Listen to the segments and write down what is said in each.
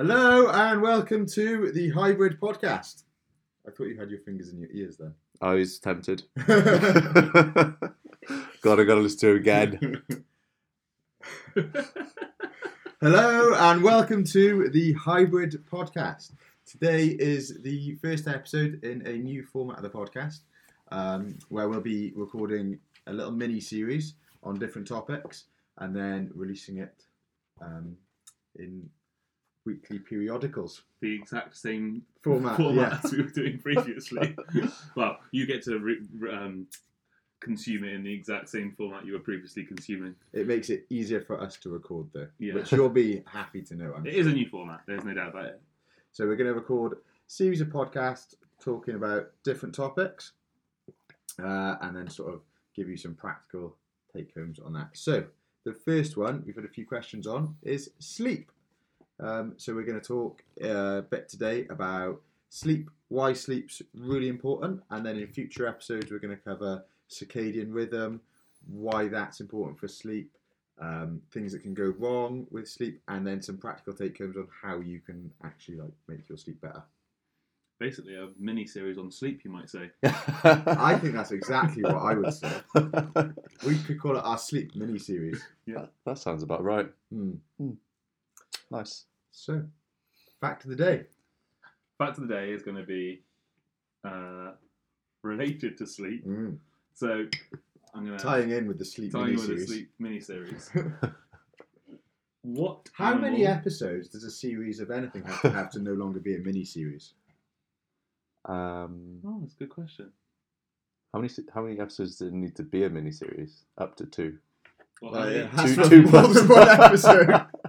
Hello and welcome to the Hybrid Podcast. I thought you had your fingers in your ears then. I was tempted. God, I gotta listen to it again. Hello and welcome to the Hybrid Podcast. Today is the first episode in a new format of the podcast um, where we'll be recording a little mini series on different topics and then releasing it um, in weekly periodicals. the exact same Format, format yeah. as we were doing previously. well, you get to re- um, consume it in the exact same format you were previously consuming. It makes it easier for us to record though, Yeah. which you'll be happy to know. I'm It sure. is a new format. There's no doubt about it. So we're going to record a series of podcasts talking about different topics, uh, and then sort of give you some practical take homes on that. So the first one we've had a few questions on is sleep. Um, so we're going to talk uh, a bit today about sleep, why sleep's really important, and then in future episodes we're going to cover circadian rhythm, why that's important for sleep, um, things that can go wrong with sleep, and then some practical take homes on how you can actually like make your sleep better. Basically, a mini series on sleep, you might say. I think that's exactly what I would say. We could call it our sleep mini series. that, that sounds about right. Hmm. Nice. So, fact of the day. Fact of the day is going to be uh, related to sleep. Mm. So I'm going to Tying in with the sleep tie mini you with a series. sleep mini series. What? How many episodes does a series of anything have to have to no longer be a mini series? Um, Oh, that's a good question. how many how many episodes did it need to be a miniseries? Up to two. Well, Well, I it Two- two be more plus. than one episode.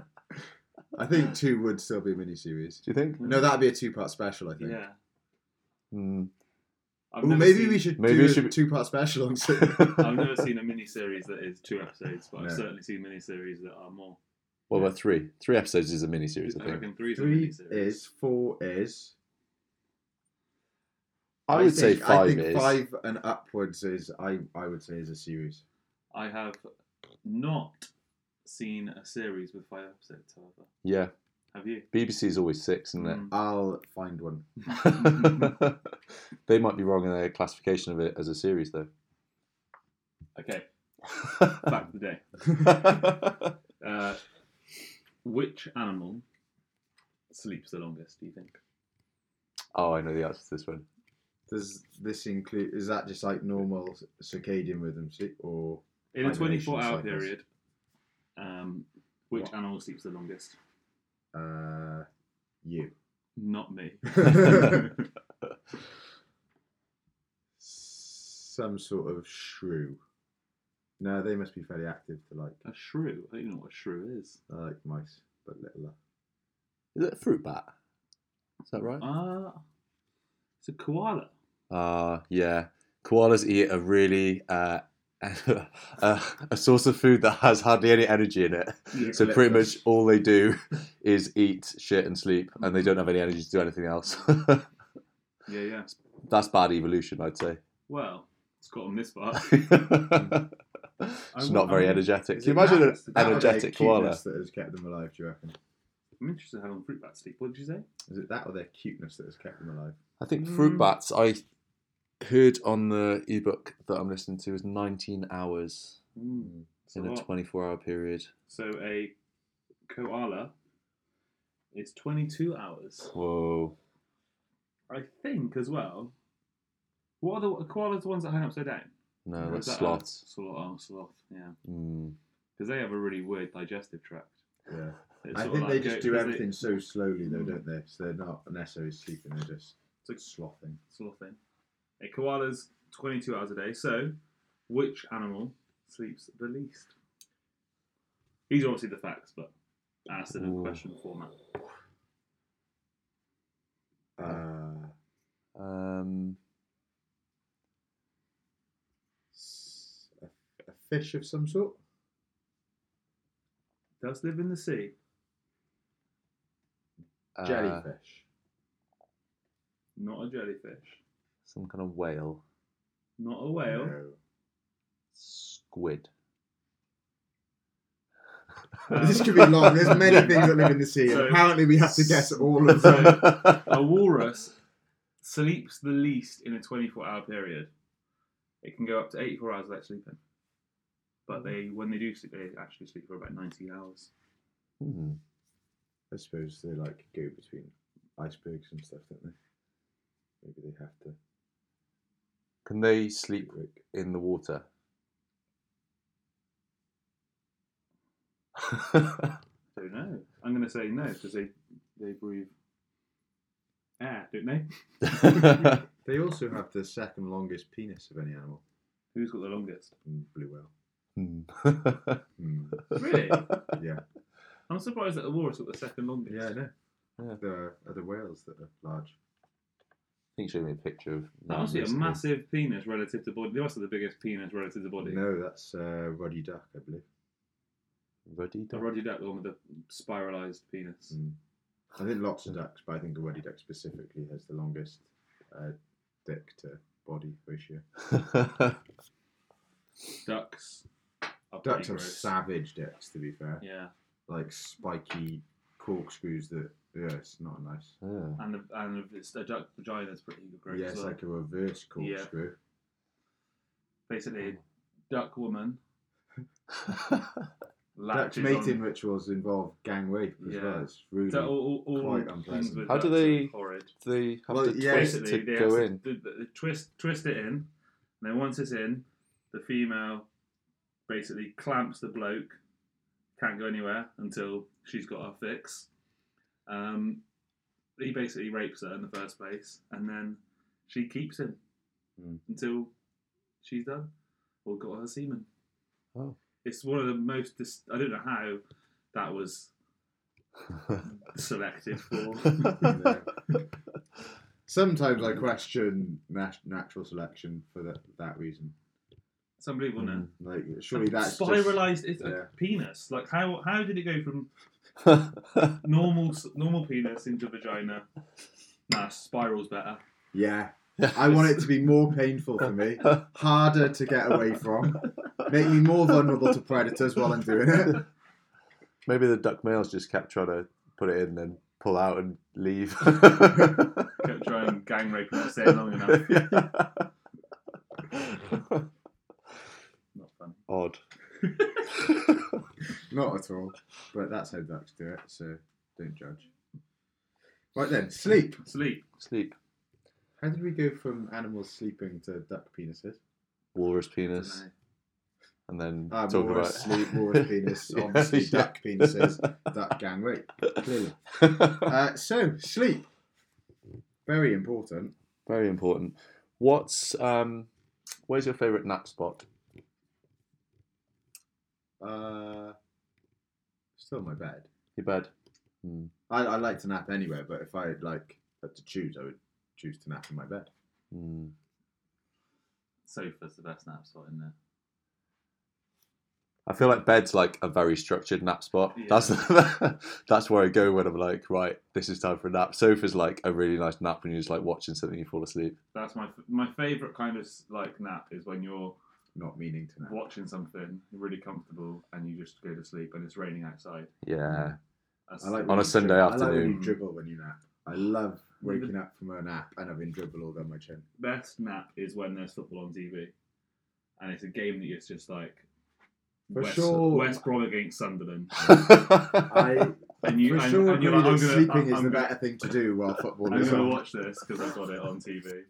I think two would still be a mini series. Do you think? No, that'd be a two part special. I think. yeah. Hmm. I've Well, never maybe seen- we should maybe do we a should- two part special on. I've never seen a mini series that is two episodes, but I've No. certainly seen mini series that are more. What about three? Three episodes is a miniseries, I I think. reckon three's a Three mini is, four is. I would say think- five I think is. five and upwards is I I would say is a series. I have not seen a series with five episodes, however. Yeah. Have you? BBC is always six, isn't it? Mm. I'll find one. they might be wrong in their classification of it as a series, though. Okay, Back to the day. Uh, which animal sleeps the longest, do you think? oh, I know the answer to this one. Does this include? Is that just like normal circadian rhythm sleep, or In a 24 hour cycles. period, um, which What? animal sleeps the longest? uh, you? Not me. Some sort of shrew. No, they must be fairly active to like. a shrew. I don't even know what a shrew is. I like mice, but littler. Is it a fruit bat? Is that right? Ah, it's a koala. Uh, yeah. Koalas eat a really uh, a, a source of food that has hardly any energy in it. So pretty much all they do is eat, shit, and sleep, and they don't have any energy to do anything else. Yeah, yeah. That's bad evolution, I'd say. Well, it's got on this part. it's I not very I- energetic. Is Can you imagine that- an is that or their energetic koala? cuteness That has kept them alive. Do you reckon? I'm interested how long fruit bats sleep. What did you say? Is it that or their cuteness that has kept them alive? I think fruit Mm. bats. I heard on the ebook that I'm listening to is 19 hours Mm, it's a in a 24 hour period. So a koala is 22 hours. Whoa. I think as well. What are the are koalas the ones that hang upside down? No, Or that's is that a sloths. Sloth, oh, sloth, yeah. Mm. Because they have a really weird digestive tract. Yeah. I sort of think they like just go- do 'cause everything so slowly, though, Mm. don't they? So they're not necessarily sleeping; they're just It's like slothing. slothing. A koala's 22 hours a day. So, which animal sleeps the least? These are obviously the facts, but asked in a Ooh. question format. Uh, Um, s- a, a fish of some sort. Does live in the sea? uh, Jellyfish. Not a jellyfish. Some kind of whale. Not a whale. No. Squid. Um, This could be long. There's many things that live in the sea. So- apparently, we have to guess all of them. So, a walrus sleeps the least in a 24 hour period. It can go up to 84 hours without sleeping. But they, when they do sleep, they actually sleep for about 90 hours. Hmm. I suppose they like go between icebergs and stuff, don't they? Maybe they have to. Can they sleep in the water? Don't know. I'm going to say no because they, they breathe air, don't they? They also have the second longest penis of any animal. Who's got the longest? Mm, Blue whale. Hmm. Hmm. Really? Yeah. I'm surprised that the walrus got the second longest. Yeah, I know. Yeah. There are other whales that are large. I think show me a picture of That must be a massive penis relative to body. They must have the biggest penis relative to body. No, that's uh, Ruddy Duck, I believe. Ruddy The duck. Roger Duck, the one with the spiralised penis. Mm. I think lots of ducks, but I think a Ruddy Duck specifically has the longest uh, dick to body ratio. Ducks are pretty Ducks have gross. savage dicks, to be fair. Yeah, Like spiky corkscrews that, yeah, it's not nice. Yeah. and the, and it's, a duck vagina is pretty gross. yeah, as it's well. like a reverse Yeah. corkscrew. Basically, duck woman Duck latches mating on. rituals involve gang rape as Yeah. well. It's really. So all, all, all quite things unpleasant. How do they- Horrid. they have Well, to yeah, twist Basically, to they go have in. To, the, the twist twist it in, and then once it's in, the female basically clamps the bloke. Can't go anywhere until she's got her fix. Um, he basically rapes her in the first place, and then she keeps him Hmm. until she's done or got her semen. Oh. It's one of the most. Dis- I don't know how that was selected for. Yeah. Sometimes I question nat- natural selection for that, that reason. It's unbelievable, isn't it? Like, surely that's just, spiralized. It's yeah. a penis. Like how how did it go from normal normal penis into vagina? Nah, spiral's better. yeah. I want it to be more painful for me, harder to get away from, make me more vulnerable to predators while I'm doing it. Maybe the duck males just kept trying to put it in, and then pull out and leave. Kept trying gang rape and not staying long enough. Not fun. Odd. Not at all, but that's how ducks do it, so don't judge. Right then, sleep. Sleep. Sleep. How did we go from animals sleeping to duck penises? Walrus penis. And then Ah, talk walrus about sleep, walrus penis, obviously Yeah. duck penises, duck gang rape, clearly. Uh, so, sleep. Very important. Very important. What's um where's your favourite nap spot? Uh, still my bed. Your bed. Hmm. I, I like to nap anywhere, but if I like had to choose, I would choose to nap in my bed. Hmm. Sofa's the best nap spot in there. I feel like bed's like a very structured nap spot. Yeah. That's that's where I go when I'm like, right, this is time for a nap. Sofa's like a really nice nap when you're just like watching something you fall asleep. That's my f- my favorite kind of like nap is when you're Not meaning to nap. watching something, you're really comfortable, and you just go to sleep, and it's raining outside. Yeah. That's, I like On a you Sunday dribble. I like when afternoon. you dribble when you nap. I love waking up from a nap and having dribble all down my chin. best nap is when there's football on TV, and it's a game that is just like For West, sure. West Brom against Sunderland, I and you for and, sure and you're agree like, I'm gonna, sleeping I'm, is I'm the better thing to do while football I'm is gonna on. watch this because I've got it on TV,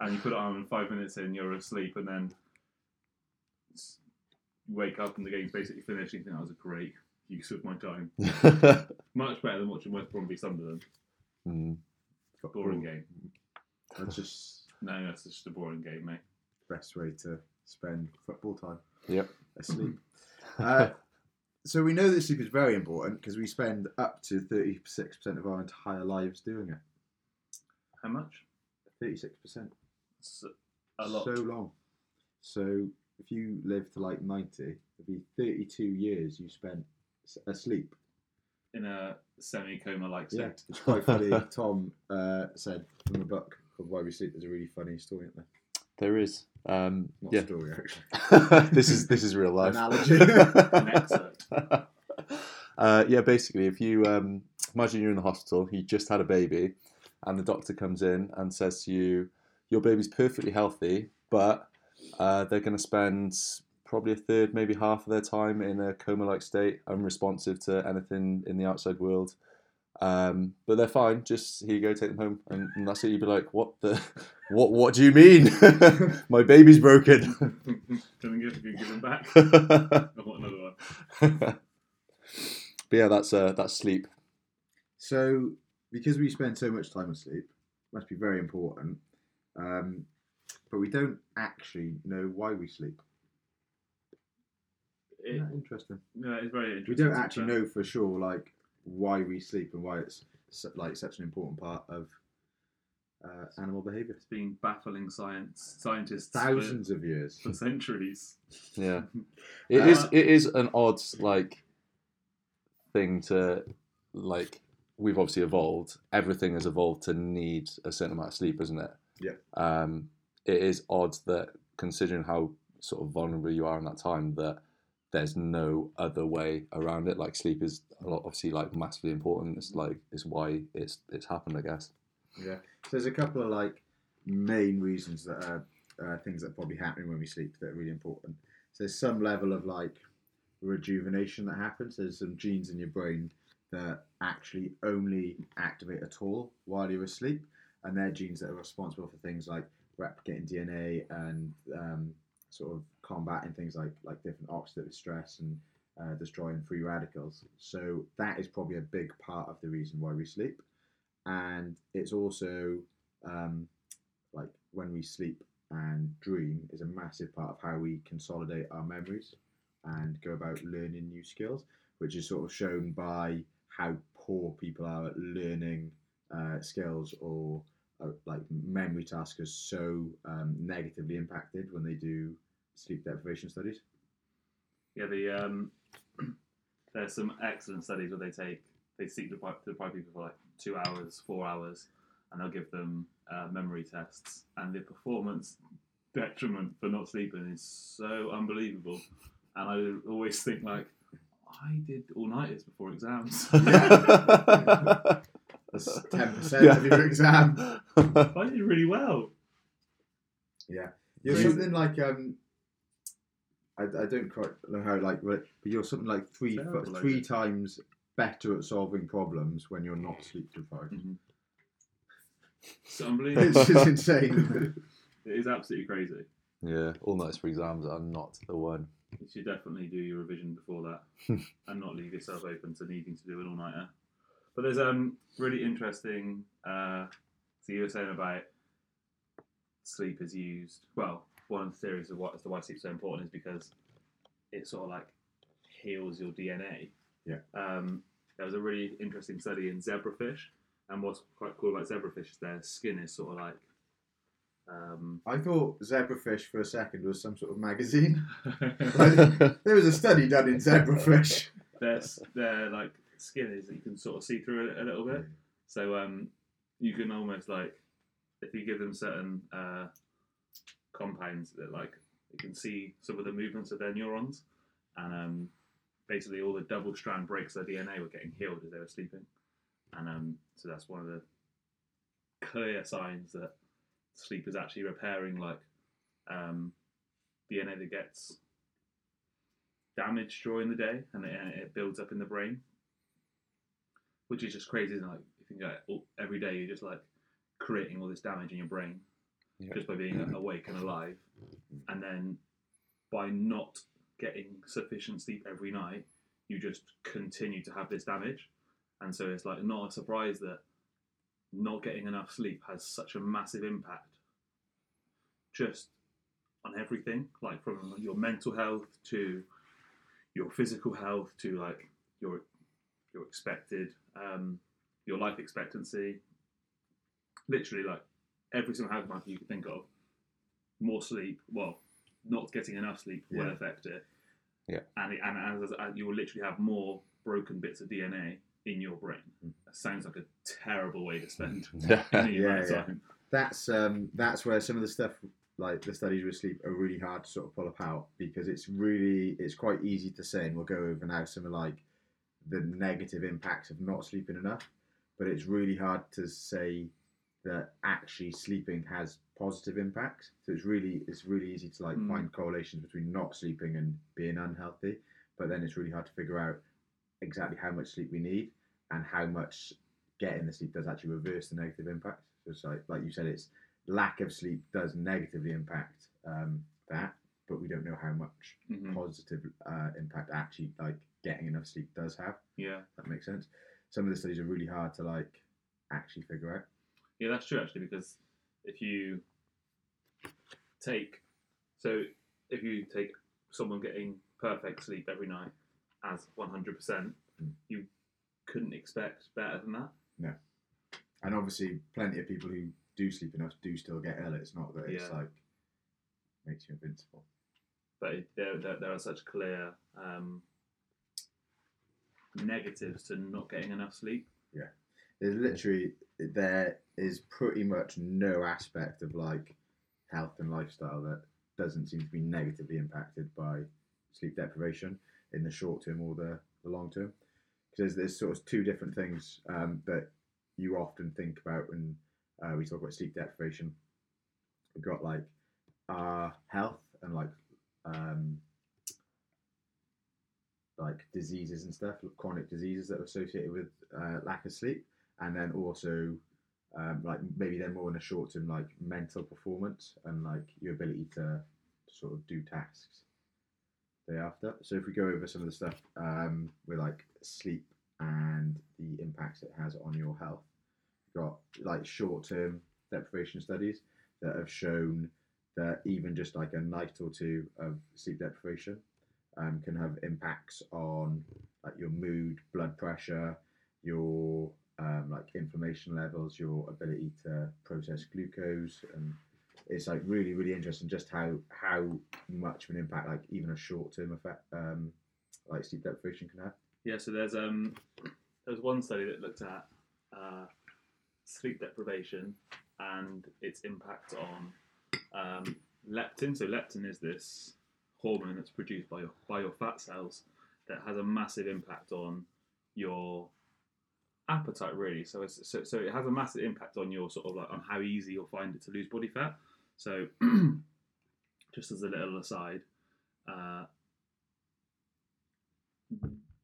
and you put it on, and five minutes in, you're asleep, and then s- you wake up and the game's basically finished. You think that was a great use of my time, much better than watching West Brom v Sunderland. Football. Boring game. That's just No, that's just a boring game, mate. best way to spend football time. Yep. Asleep. uh, so we know that sleep is very important because we spend up to 36% of our entire lives doing it. How much? 36%. A lot. So long. So if you live to like 90, it'd be 32 years you spent s- asleep. in a semi-coma like Yeah, state. it's quite funny. Tom uh, said from a book called Why We Sleep, there's a really funny story in there. There is. Um, Not yeah. story, actually. this is this is real life. Analogy. An excerpt. uh, yeah, basically, if you um, imagine you're in the hospital, you just had a baby, and the doctor comes in and says to you, "Your baby's perfectly healthy, but uh, they're going to spend probably a third, maybe half of their time in a coma-like state, unresponsive to anything in the outside world." Um, but they're fine. Just here you go, take them home, and, and that's it. You'd be like, "What the? What? What do you mean? My baby's broken." Can you give, give them back? but I want another one. but yeah, that's uh, that's sleep. So, because we spend so much time asleep, must be very important. Um, but we don't actually know why we sleep. It, Isn't that interesting? yeah, it's very interesting. We don't actually know for sure, like why we sleep and why it's like such an important part of uh, animal behaviour. It's been baffling science scientists for- Thousands of years. for centuries. Yeah, it is. Uh, It is an odd like thing to like. We've obviously evolved. Everything has evolved to need a certain amount of sleep, isn't it? Yeah. Um, it is odd that considering how sort of vulnerable you are in that time, that there's no other way around it. Like sleep is obviously like massively important. It's like it's why it's it's happened, I guess. Yeah. So there's a couple of like main reasons that are uh, things that are probably happening when we sleep that are really important. So there's some level of like rejuvenation that happens. There's some genes in your brain that actually only activate at all while you're asleep, and they're genes that are responsible for things like replicating DNA and um, sort of combating things like like different oxidative stress and uh, destroying free radicals. So that is probably a big part of the reason why we sleep and it's also um, like when we sleep and dream is a massive part of how we consolidate our memories and go about learning new skills, which is sort of shown by how poor people are at learning uh, skills or uh, like memory tasks are so um, negatively impacted when they do sleep deprivation studies. Yeah, the um, there's some excellent studies where they take they sleep deprive, deprive people for like two hours, four hours, and they'll give them uh, memory tests, and the performance detriment for not sleeping is so unbelievable. And I always think like, I did all nighters before exams. Yeah. 10% yeah. of your exam. I did really well. Yeah. You're something like, um, I, I don't quite know how, like, but you're something like three, Terrible, three times better at solving problems when you're not sleep deprived. Mm-hmm. It's it's just insane. it is absolutely crazy. Yeah, all nights for exams are not the one. You should definitely do your revision before that and not leave yourself open to needing to do an all nighter. But there's um really interesting. Uh, so you were saying about sleep is used. Well, one of the theories of what as to why sleep's so important is because it sort of like heals your DNA. Yeah. Um, there was a really interesting study in zebrafish, and what's quite cool about zebrafish is their skin is sort of like. Um, I thought zebrafish for a second was some sort of magazine. There was a study done in zebrafish. their their like skin is that you can sort of see through it a little bit. So um, you can almost like if you give them certain uh, compounds that like you can see some of the movements of their neurons, and um, basically all the double strand breaks of their DNA were getting healed as they were sleeping, and um, so that's one of the clear signs that sleep is actually repairing like um, DNA that gets damaged during the day and it, and it builds up in the brain, which is just crazy. Isn't it? Like you think like, all- every day you're just like creating all this damage in your brain Yeah. just by being awake and alive, and then by not getting sufficient sleep every night, you just continue to have this damage, and so it's like not a surprise that not getting enough sleep has such a massive impact just on everything like from your mental health to your physical health to like your your expected um, your life expectancy literally like every single health marker you could think of more sleep well not getting enough sleep will affect it. Yeah. and, it, and as, as you will literally have more broken bits of DNA in your brain. That sounds like a terrible way to spend any Yeah, amount of yeah. time. That's um, that's where some of the stuff like the studies with sleep are really hard to sort of pull apart because it's really it's quite easy to say and we'll go over now some of like the negative impacts of not sleeping enough, but it's really hard to say that actually sleeping has positive impacts. So it's really it's really easy to like Mm. find correlations between not sleeping and being unhealthy, but then it's really hard to figure out exactly how much sleep we need and how much getting the sleep does actually reverse the negative impacts. So it's like like you said, it's lack of sleep does negatively impact um, that, but we don't know how much Mhm. positive uh, impact actually like getting enough sleep does have. Yeah, That makes sense. Some of the studies are really hard to like actually figure out. yeah, that's true actually because if you take so if you take someone getting perfect sleep every night as 100%, Mm. you couldn't expect better than that. No. And obviously, plenty of people who do sleep enough do still get ill. It's not that it's Yeah. like makes you invincible. but it- there, there, there are such clear um, negatives to not getting enough sleep. Yeah, there's literally there is pretty much no aspect of like health and lifestyle that doesn't seem to be negatively impacted by sleep deprivation in the short term or the, the long term. Because there's, there's sort of two different things um, that you often think about when uh, we talk about sleep deprivation. We've got like our health and like um, like diseases and stuff, chronic diseases that are associated with uh, lack of sleep, and then also um, like maybe they're more in the short term, like mental performance and like your ability to sort of do tasks day after. So if we go over some of the stuff um, with like sleep and the impacts it has on your health, we've got like short term deprivation studies that have shown that even just like a night or two of sleep deprivation um, can have impacts on like your mood, blood pressure, your um, like inflammation levels, your ability to process glucose, and it's like really really interesting just how how much of an impact like even a short term effect um, like sleep deprivation can have. Yeah, so there's um there's one study that looked at uh, sleep deprivation and its impact on um, leptin. So leptin is this hormone that's produced by your by your fat cells that has a massive impact on your appetite really so it's so, so it has a massive impact on your sort of like on how easy you'll find it to lose body fat so just as a little aside uh,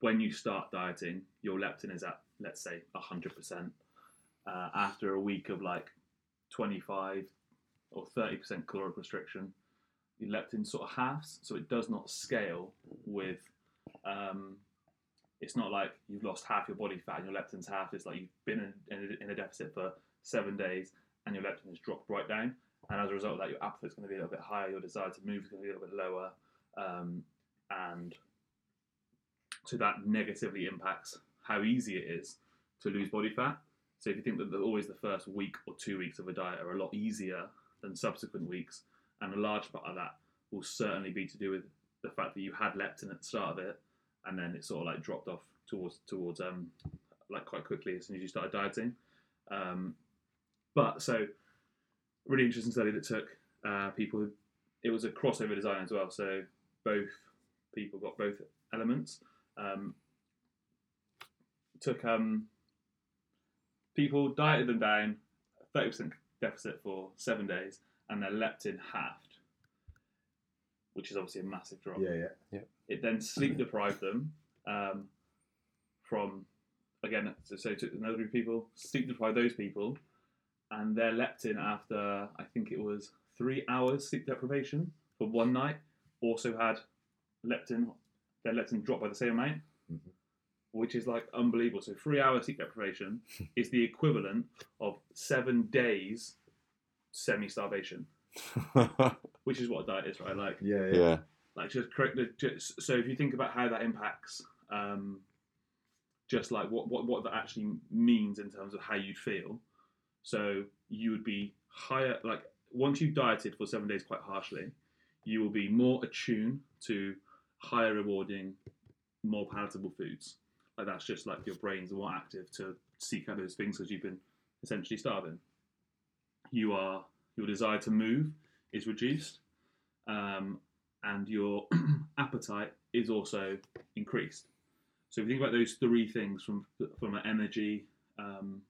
when you start dieting, your leptin is at, let's say, 100%. Uh, after a week of like 25 or 30% caloric restriction, your leptin sort of halves, so it does not scale with. Um, it's not like you've lost half your body fat and your leptin's half. It's like you've been in, in, a, in deficit for seven days and your leptin has dropped right down. And as a result of that, your appetite's going to be a little bit higher, your desire to move is going to be a little bit lower. Um, and so that negatively impacts how easy it is to lose body fat. So if you think that always the first week or two weeks of a diet are a lot easier than subsequent weeks, and a large part of that will certainly be to do with the fact that you had leptin at the start of it, and then it sort of like dropped off towards towards um like quite quickly as soon as you started dieting. Um, but so really interesting study that took uh, people. It was a crossover design as well, so both people got both elements. Um, took um, people dieted them down, thirty percent deficit for seven days, and their leptin halved, which is obviously a massive drop. Yeah, yeah. yeah. It then sleep deprived them um, from again. So, so took another group of people, sleep deprived those people, and their leptin after I think it was three hours sleep deprivation for one night also had leptin. Their leptin dropped by the same amount, Mhm. which is like unbelievable. So three hours sleep deprivation is the equivalent of seven days semi-starvation, which is what a diet is, right? Like Yeah, yeah. yeah. like just correct the just, so if you think about how that impacts um, just like what, what what that actually means in terms of how you'd feel so you would be higher like once you've dieted for seven days quite harshly you will be more attuned to higher rewarding more palatable foods like that's just like your brain's more active to seek out those things because you've been essentially starving you are your desire to move is reduced um, and your appetite is also increased. So if you think about those three things from from an energy um,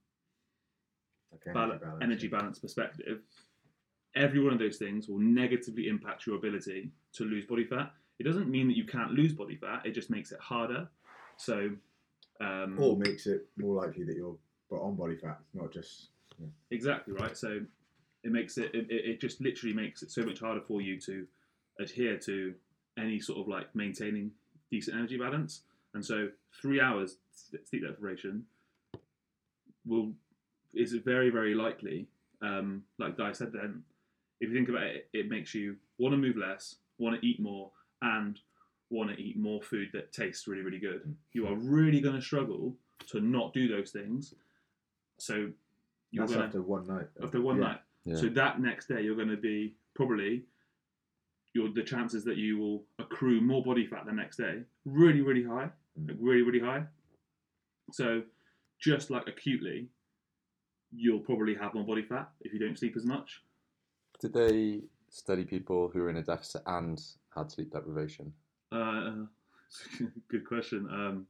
Like bal- energy balance perspective, every one of those things will negatively impact your ability to lose body fat. It doesn't mean that you can't lose body fat; it just makes it harder. So, um, Or makes it more likely that you're on body fat, not just. Exactly right. So, it makes it, it it just literally makes it so much harder for you to adhere to any sort of like maintaining decent energy balance. And so, three hours sleep deprivation will is very very likely. Um, like Di said, then if you think about it, it makes you want to move less, want to eat more, and want to eat more food that tastes really really good. You are really going to struggle to not do those things. So you're That's going to after one night. though. after one Yeah. night. Yeah. So that next day, you're going to be probably your the chances that you will accrue more body fat the next day really really high, Mm. like really really high. So just like acutely, you'll probably have more body fat if you don't sleep as much. Did they study people who were in a deficit and had sleep deprivation? Uh, good question. Um,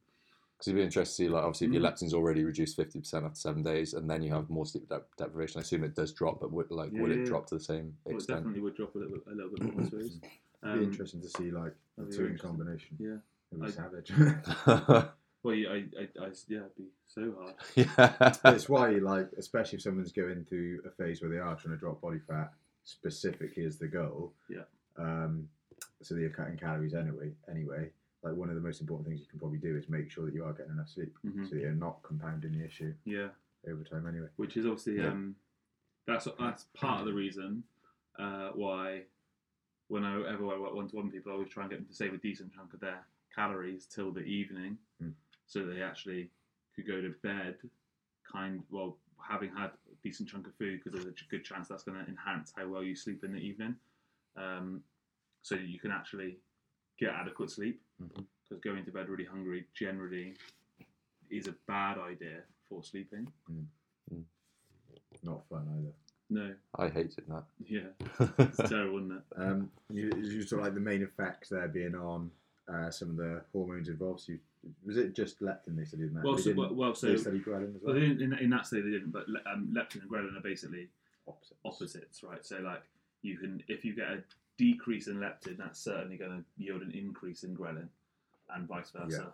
Because it'd be interesting to see, like, obviously, if your Mm. leptin's already reduced 50% after seven days, and then you have more sleep dep- deprivation, I assume it does drop, but would, like, Yeah, will yeah, it drop to the same well, it extent? definitely would drop a little, a little bit more, I suppose. It'd Um, be interesting to see like the that'd be two in interesting. combination. Yeah. It'd be I- savage. Well, yeah, I, I, I, yeah, it'd be so hard. yeah. it's why, like, especially if someone's going through a phase where they are trying to drop body fat specifically as the goal. Yeah. Um, so that you're cutting calories anyway. Anyway, like one of the most important things you can probably do is make sure that you are getting enough sleep, Mhm. so that you're not compounding the issue Yeah. over time. Anyway. which is obviously Yeah. um, that's that's part of the reason uh, why whenever I work one to one people, I always try and get them to save a decent chunk of their calories till the evening, Mm. so they actually could go to bed kind well having had a decent chunk of food because there's a good chance that's going to enhance how well you sleep in the evening, um, so you can actually get adequate sleep. Because going to bed really hungry generally is a bad idea for sleeping. Not fun either. No, I hated that. yeah, it's terrible, isn't it? Um, you, you sort of like the main effects there being on uh, some of the hormones involved. So you, was it just leptin they studied in that? Well, They so, didn't- well, so they studied ghrelin as well, well. in, in that study they didn't, but le- um, leptin and ghrelin are basically Opposites. opposites, right? So like you can, if you get a decrease in leptin, that's certainly going to yield an increase in ghrelin, and vice versa.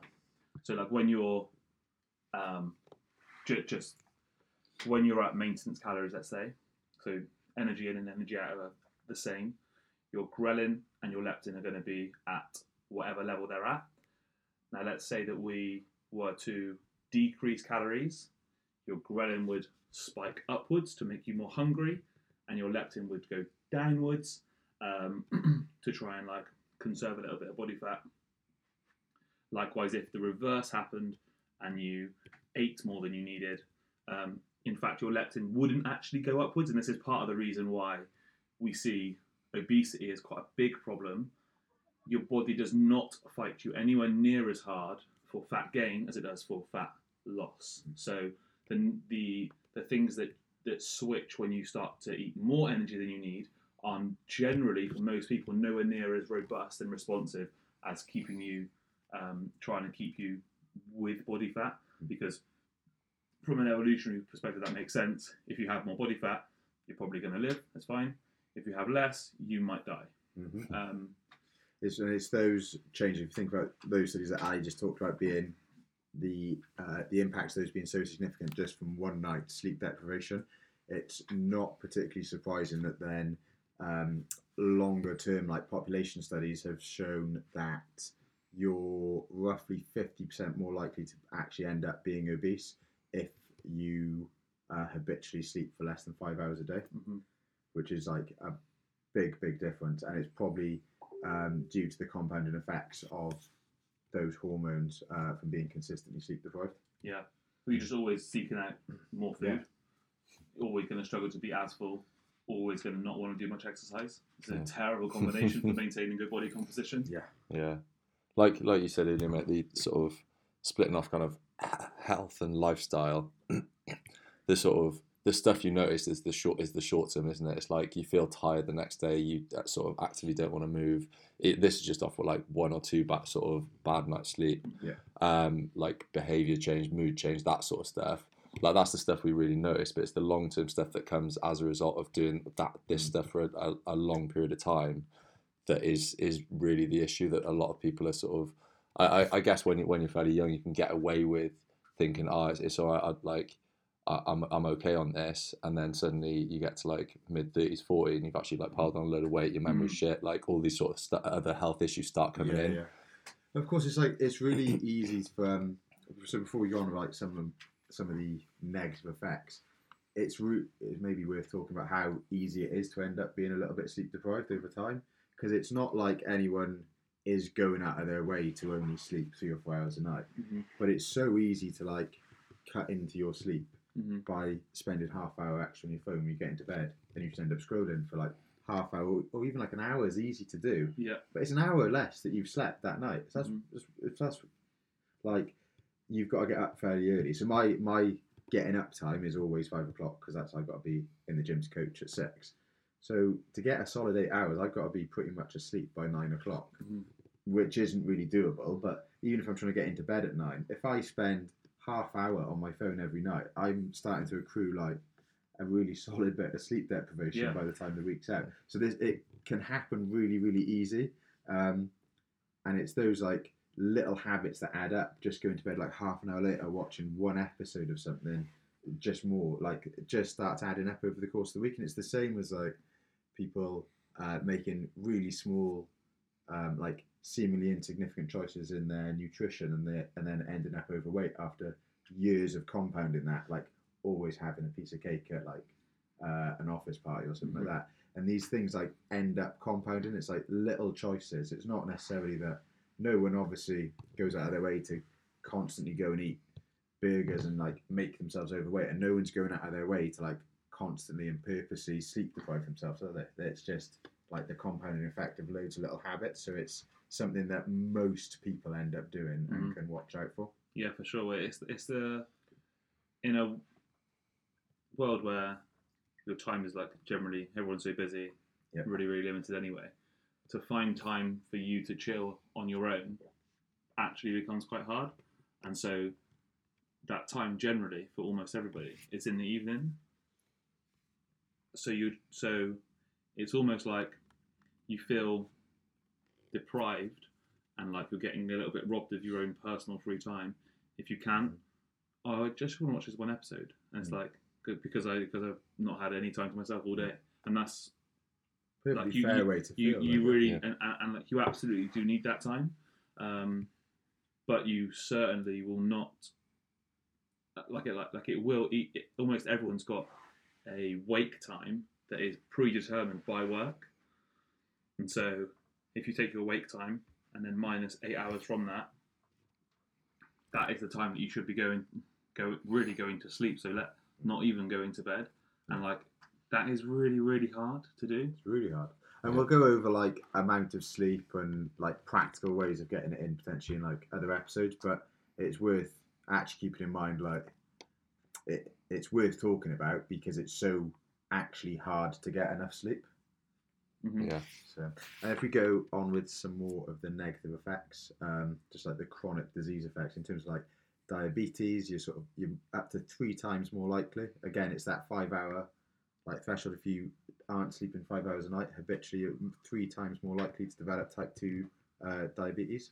So like when you're, um, ju- just when you're at maintenance calories, let's say, so energy in and energy out are the same. Your ghrelin and your leptin are going to be at whatever level they're at. Now let's say that we were to decrease calories, your ghrelin would spike upwards to make you more hungry, and your leptin would go downwards um, to try and like conserve a little bit of body fat. Likewise, if the reverse happened and you ate more than you needed, um, in fact, your leptin wouldn't actually go upwards, and this is part of the reason why we see obesity as quite a big problem. Your body does not fight you anywhere near as hard for fat gain as it does for fat loss. So the the the things that that switch when you start to eat more energy than you need are generally for most people nowhere near as robust and responsive as keeping you um, trying to keep you with body fat because from an evolutionary perspective that makes sense if you have more body fat you're probably going to live that's fine if you have less you might die Mhm. um, It's, and it's those changes. If you think about those studies that Ali just talked about being the uh, the impacts of those being so significant just from one night sleep deprivation, it's not particularly surprising that then um, longer term, like population studies, have shown that you're roughly fifty percent more likely to actually end up being obese if you uh, habitually sleep for less than five hours a day mhm. which is like a big, big difference. And it's probably um, due to the compounding effects of those hormones uh, from being consistently sleep deprived. yeah you're just always seeking out more food always going to struggle to be as full always going to not want to do much exercise it's a Yeah. terrible combination for maintaining good body composition Yeah. Yeah, like like you said earlier, mate, the sort of splitting off kind of health and lifestyle. the sort of the stuff you notice is the short is the short term, isn't it? It's like you feel tired the next day, you uh, sort of actively don't want to move. It, this is just off with like one or two bad sort of bad night's sleep, Yeah. um, like behavior change, mood change, that sort of stuff. Like that's the stuff we really notice, but it's the long term stuff that comes as a result of doing that this Mm. stuff for a, a, long period of time that is is really the issue that a lot of people are sort of. I, I, I guess when you when you're fairly young, you can get away with thinking, oh, it's, it's all right. I'd like I- I'm I'm okay on this, and then suddenly you get to like mid thirties, forty, and you've actually like piled on a load of weight, your memory's shit, like all these sort of st- other health issues start coming yeah, in. yeah. Of course, it's like it's really easy for. Um, so before we go on like some of them, some of the negative effects, it's re- it's maybe worth talking about how easy it is to end up being a little bit sleep deprived over time because it's not like anyone is going out of their way to only sleep three or four hours a night, Mhm. but it's so easy to like cut into your sleep Mhm. by spending half hour extra on your phone when you get into bed, and you just end up scrolling for like half hour or even like an hour is easy to do Yeah. but it's an hour less that you've slept that night. So that's, Mhm. that's, if that's like you've got to get up fairly early. So my my getting up time is always five o'clock because that's I've got to be in the gym to coach at six. So to get a solid eight hours, I've got to be pretty much asleep by nine o'clock, Mhm. which isn't really doable. But even if I'm trying to get into bed at nine, if I spend half hour on my phone every night, I'm starting to accrue like a really solid bit of sleep deprivation Yeah. by the time the week's out. So this it can happen really really easy, um, and it's those like little habits that add up. Just going to bed like half an hour later, watching one episode of something, just more like just starts adding up over the course of the week, and it's the same as like people uh, making really small, um, like seemingly insignificant choices in their nutrition, and they and then ending up overweight after years of compounding that, like always having a piece of cake at like uh, an office party or something Mhm. like that. And these things like end up compounding. It's like little choices. It's not necessarily that no one obviously goes out of their way to constantly go and eat burgers and like make themselves overweight, and no one's going out of their way to like constantly and purposely sleep deprive themselves. So that it's just like the compounding effect of loads of little habits. So it's something that most people end up doing and Mhm. can watch out for. Yeah, for sure. It's it's the in a world where your time is like generally everyone's so busy, Yeah. really really limited anyway. To find time for you to chill on your own actually becomes quite hard, and so that time generally for almost everybody is in the evening. So you so it's almost like you feel deprived and like you're getting a little bit robbed of your own personal free time if you can. Oh, I just want to watch this one episode, and it's Mm. like because I because I've not had any time to myself all day, and that's Perfectly Like, you- fair way to you feel. you like, really Yeah. and, and, like you absolutely do need that time, um, but you certainly will not like it like like it will. It, it, almost everyone's got a wake time that is predetermined by work, and so if you take your wake time and then minus eight hours from that, that is the time that you should be going go really going to sleep. So let not even going to bed, and like that is really really hard to do. It's really hard. And Yeah. we'll go over like amount of sleep and like practical ways of getting it in potentially in like other episodes, but it's worth actually keeping in mind like it, it's worth talking about because it's so actually hard to get enough sleep. Mhm. Yeah. So, and if we go on with some more of the negative effects, um, just like the chronic disease effects in terms of like diabetes, you're sort of you're up to three times more likely. Again, it's that five hour like threshold. If you aren't sleeping five hours a night habitually, you're three times more likely to develop type two uh, diabetes,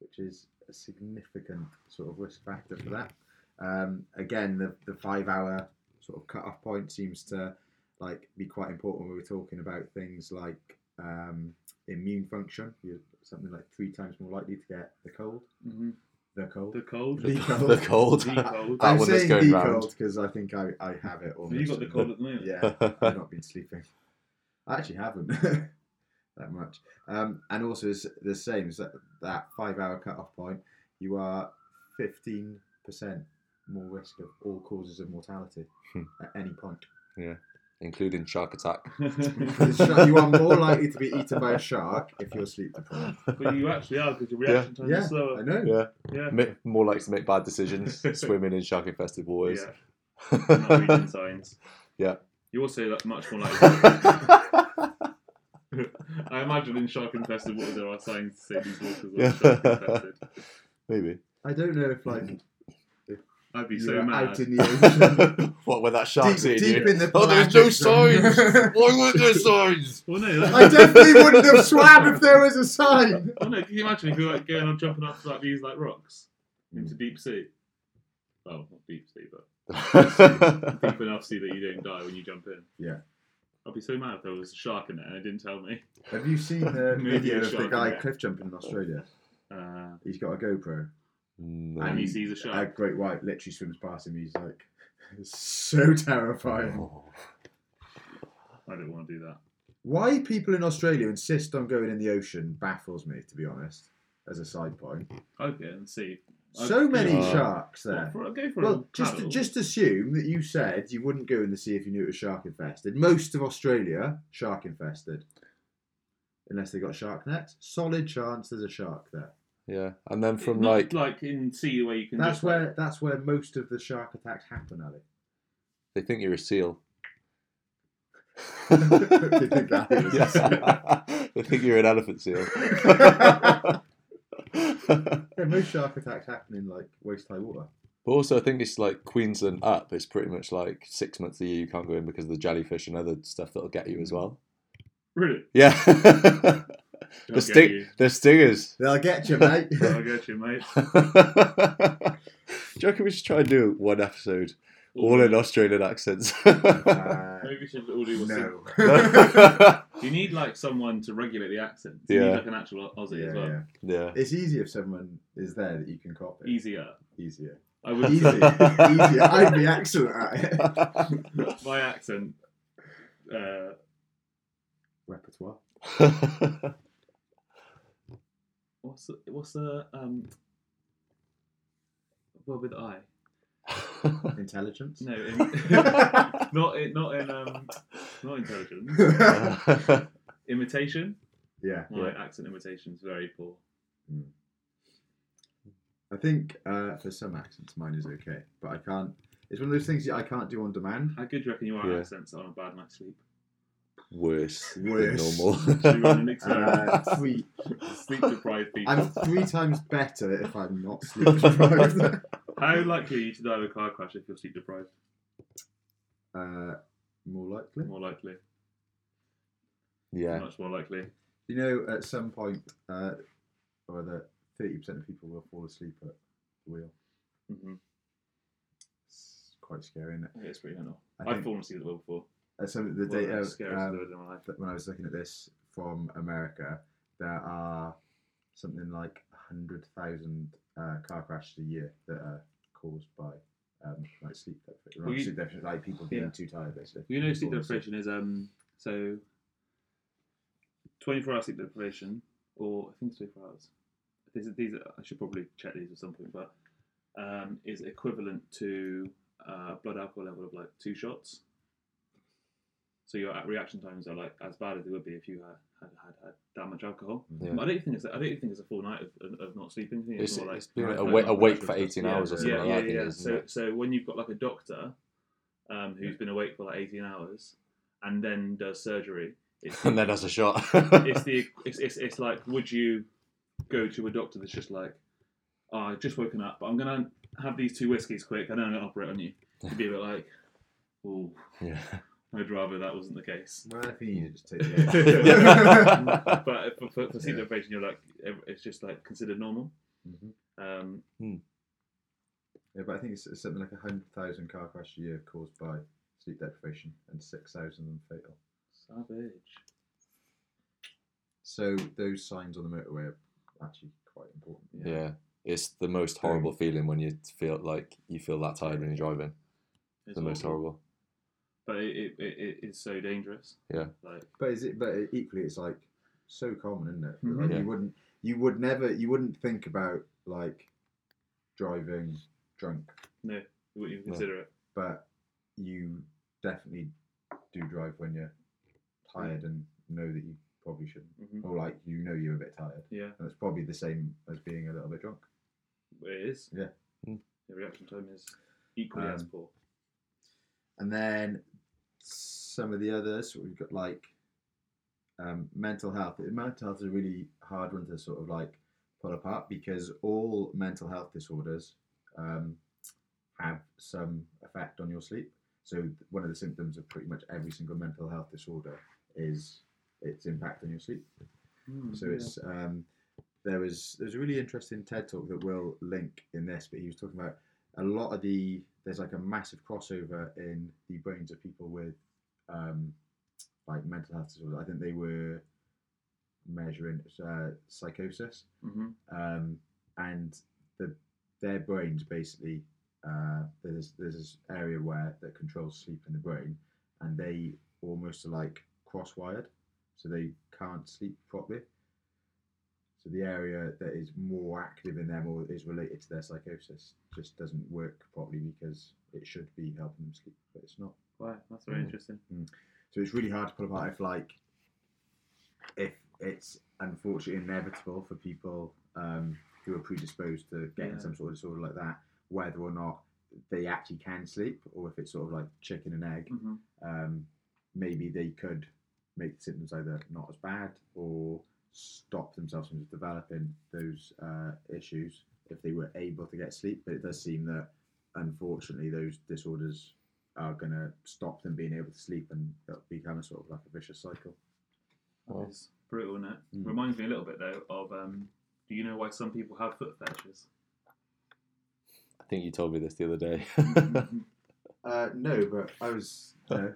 which is a significant sort of risk factor for that. Um, again, the the five hour sort of cut off point seems to like be quite important when we're talking about things like um, immune function. You're something like three times more likely to get the cold. Mhm. The cold. The cold. The cold. the cold. The cold. That I'm one saying the round. cold because I think I, I have it. Have Almost. you got the cold at the moment? Yeah, I've not been sleeping. I actually haven't that much. Um, and also, it's the same as that, that five hour cut off point. You are 15% more risk of all causes of mortality Hmm. at any point. Including shark attack. You are more likely to be eaten by a shark if you're sleep deprived. but you actually are because your reaction time Yeah, is slower. I know. Yeah, Yeah. Ma- more likely to make bad decisions, swimming in shark infested waters. Yeah. not reading signs. Yeah. You're also like, much more likely. I imagine in shark infested waters there are signs to say these waters are shark infested. Maybe. I don't know if like I'd be you so were mad. out in the ocean, what when that shark's deep, eating deep you? in the Oh, there's no signs. Why weren't there signs? Well, no, that, I definitely wouldn't have swam if there was a sign. well, no. Can you imagine if you're like going on jumping off like these like rocks into Mm. deep sea? Well, not deep sea, but deep enough sea that you don't die when you jump in. Yeah. I'd be so mad if there was a shark in there and it didn't tell me. Have you seen the Maybe video a of the shark guy in cliff jumping in Australia? Uh, He's got a GoPro. No. and he sees a shark. A great white literally swims past him. He's like, it's so terrifying. Oh. I don't want to do that. Why people in Australia insist on going in the ocean baffles me, to be honest. As a side point, Okay, and see. I'd so many Uh, sharks for- there. for- go for a Well, just just assume that you said you wouldn't go in the sea if you knew it was shark infested. Most of Australia shark infested, unless they got shark nets. Solid chance there's a shark there. Yeah, and then from Not like like in sea where you can. That's just, like- where that's where most of the shark attacks happen, Ali. they think you're a seal. They think that is a Yeah. they think you're an elephant seal. Yeah, most shark attacks happen in like waist high water. But also, I think it's like Queensland up. It's pretty much like six months a year you can't go in because of the jellyfish and other stuff that'll get you as well. Really? Yeah, They'll the get sting, the stingers. They'll get you, mate. I'll get you, mate. do you reckon we should try and do one episode all in Australian accents? Uh, Maybe we should all do a no. You need like someone to regulate the accent. You Yeah. need like an actual Aussie yeah, as well. yeah. It's easy if someone is there that you can copy. Easier. Easier. I would Easy. Easier. I'd be excellent at it. my accent. Uh, Repertoire. What's the, what's the um? Well, with I. Intelligence. No, in, not in, not in um, not intelligence. Imitation. yeah. My yeah. accent imitation is very poor. I think uh, for some accents mine is okay, but I can't. It's one of those things that I can't do on demand. How good do you reckon you are Yeah. at accents on a bad night's sleep? Worse, Worse. than normal. Do you want an experiment? Uh, three. sleep deprived people. I'm three times better if I'm not sleep deprived. How likely are you to die of a car crash if you're sleep deprived? uh, more likely. More likely. yeah, Much more likely. You know, at some point, uh, or that thirty percent of people will fall asleep at the wheel. hmm It's quite scary, isn't it? Yeah, It's pretty mental. I I've fallen asleep at the wheel before. Uh, some of the One of data the um, I've ever done in my life. that when I was looking at this from America, there are something like hundred thousand uh, car crashes a year that are caused by um, like sleep deprivation, Well, you- sleep deprivation, like people being Yeah. too tired, basically. You know, sleep deprivation is um so twenty four hour sleep deprivation, or I think it's twenty four hours. These are, these are, I should probably check these at some point, but um, is equivalent to uh, blood alcohol level of like two shots. So your reaction times are like as bad as they would be if you had had, had, had that much alcohol. yeah. I don't think it's I don't think it's a full night of, of, not sleeping. It's, more like it's been awake, awake for 18 yeah, hours or something yeah, like yeah, that. Yeah. So, so when you've got like a doctor um, who's been awake for like 18 hours and then does surgery, it's and then has a shot. it's the it's, it's, it's like would you go to a doctor that's just like oh, I've just woken up but I'm gonna have these two whiskeys quick and then I'm gonna operate on you you'd be a bit like oh yeah. I'd rather that wasn't the case Well, I think you just take the but for, for, for sleep Yeah. deprivation you're like it's just like considered normal Mhm. um, Yeah, but I think it's, it's something like hundred thousand car crashes a year caused by sleep deprivation, and six thousand of them fatal. savage So those signs on the motorway are actually quite important. yeah. It's the most horrible feeling when you feel like you feel that tired when you're driving. It's the most horrible. But it, it, it, it is so dangerous Yeah. like But is it? But equally, it's like so common, isn't it? Mhm. Like Yeah. you wouldn't, you would never, you wouldn't think about like driving drunk, no you wouldn't even No. consider it but you definitely do drive when you're tired and know that you probably shouldn't, hmm or like you know you're a bit tired, yeah and it's probably the same as being a little bit drunk. It is. Yeah. Mm. The reaction time is equally as Um, poor. and then some of the others we've got like um, mental health. Mental health is a really hard one to sort of like pull apart because all mental health disorders um, have some effect on your sleep. So one of the symptoms of pretty much every single mental health disorder is its impact on your sleep. Mm, So it's um, there was there's a really interesting TED talk that we'll link in this, but he was talking about a lot of the there's like a massive crossover in the brains of people with um, like mental health disorders. I think they were measuring uh, psychosis, hmm um, and the their brains basically uh, there's there's this area where that controls sleep in the brain, and they almost are like cross-wired, so they can't sleep properly. So the area that is more active in them or is related to their psychosis just doesn't work properly because it should be helping them sleep, but it's not. Wow, that's very Mm. interesting. So it's really hard to pull apart if like if it's unfortunately inevitable for people um, who are predisposed to getting Yeah. some sort of disorder like that, whether or not they actually can sleep, or if it's sort of like chicken and egg. hmm Um, maybe they could make the symptoms either not as bad or stop themselves from developing those uh, issues if they were able to get sleep. But it does seem that unfortunately those disorders are going to stop them being able to sleep and it'll become a sort of like a vicious cycle. Well. It's brutal, isn't it? Mm. Reminds me a little bit though of um, do you know why some people have foot fetishes? I think you told me this the other day. Uh, no, but I was. No,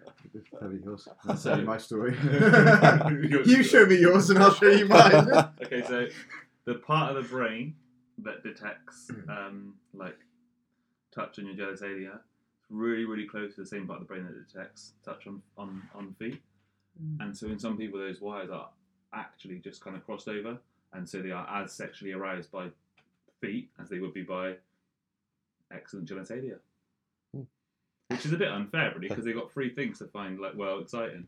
tell me yours. That's So- my story. You show me yours and I'll show you mine. okay, so the part of the brain that detects um, like touch on your genitalia is really, really close to the same part of the brain that detects touch on on, on feet. And so in some people, those wires are actually just kind of crossed over, and so they are as sexually aroused by feet as they would be by excellent genitalia. Which is a bit unfair, really, because they got three things to find like well exciting.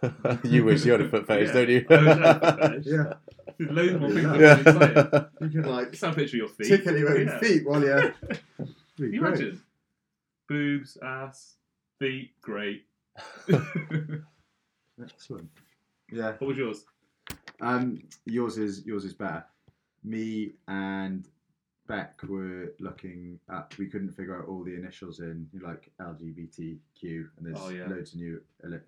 you wish you had a foot fetish, Yeah. don't you? I wish I had a foot fetish. yeah, There's loads more things Yeah. that really exciting. you can like Just have a picture of your feet. tickle your own Yeah. feet while you're. Can you imagine? Boobs, ass, feet, great. Excellent. Yeah. what was yours? Um, yours is yours is better. Me and Beck were looking at, We couldn't figure out all the initials in like LGBTQ, and there's Oh, yeah. loads of new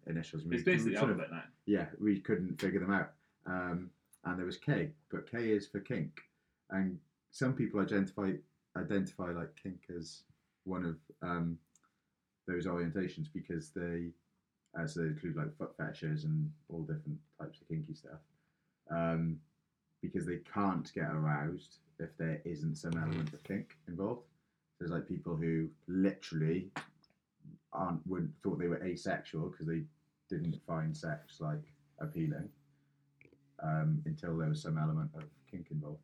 initials. It's we- basically we of- alphabet now. yeah, we couldn't figure them out. Um, and there was K, but K is for kink, and some people identify identify like kink as one of um, those orientations because they, as they include like foot fetishes and all different types of kinky stuff, um, because they can't get aroused if there isn't some element of kink involved. There's like people who literally aren't would thought they were asexual because they didn't find sex like appealing um, until there was some element of kink involved.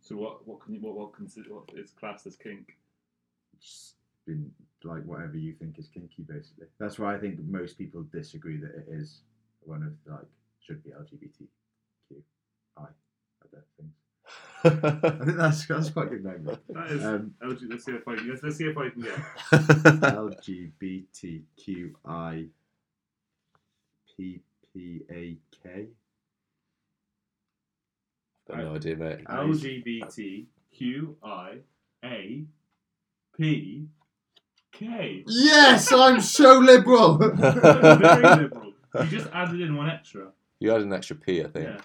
So what? What can you? What? What consider? What is classed as kink? It's been like whatever you think is kinky, basically. That's why I think most people disagree that it is one of like should be LGBTQI other things. I think that's that's quite a good name. That is. Um, LG, let's see if I. Let's, let's see if I can get. LGBTQI PPAK. Got no idea, mate. LGBTQIA P K. Yes, I'm so liberal. Very liberal. You just added in one extra. You added an extra P, I think. Yeah.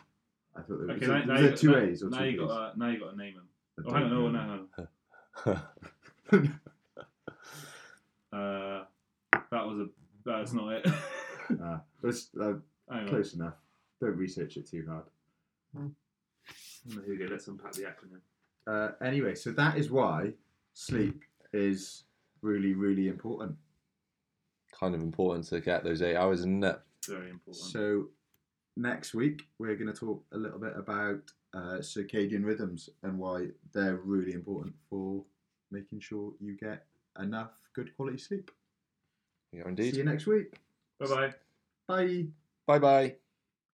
I thought there was, Okay. Now, was now, there you, two now, A's or now two you B's? got. Uh, now you got to name them. I Oh, hang on. don't No, know. no, no. Uh, that was a. That's not it. Ah, but it's uh, hang on. close enough. Don't research it too hard. Here we go. Let's unpack the acronym. Uh, anyway, so that is why sleep is really, really important. kind of important to get those eight hours, isn't it? Very important. So next week we're going to talk a little bit about uh, circadian rhythms and why they're really important for making sure you get enough good quality sleep. Yeah, See indeed. you next week. Bye bye. Bye. Bye bye.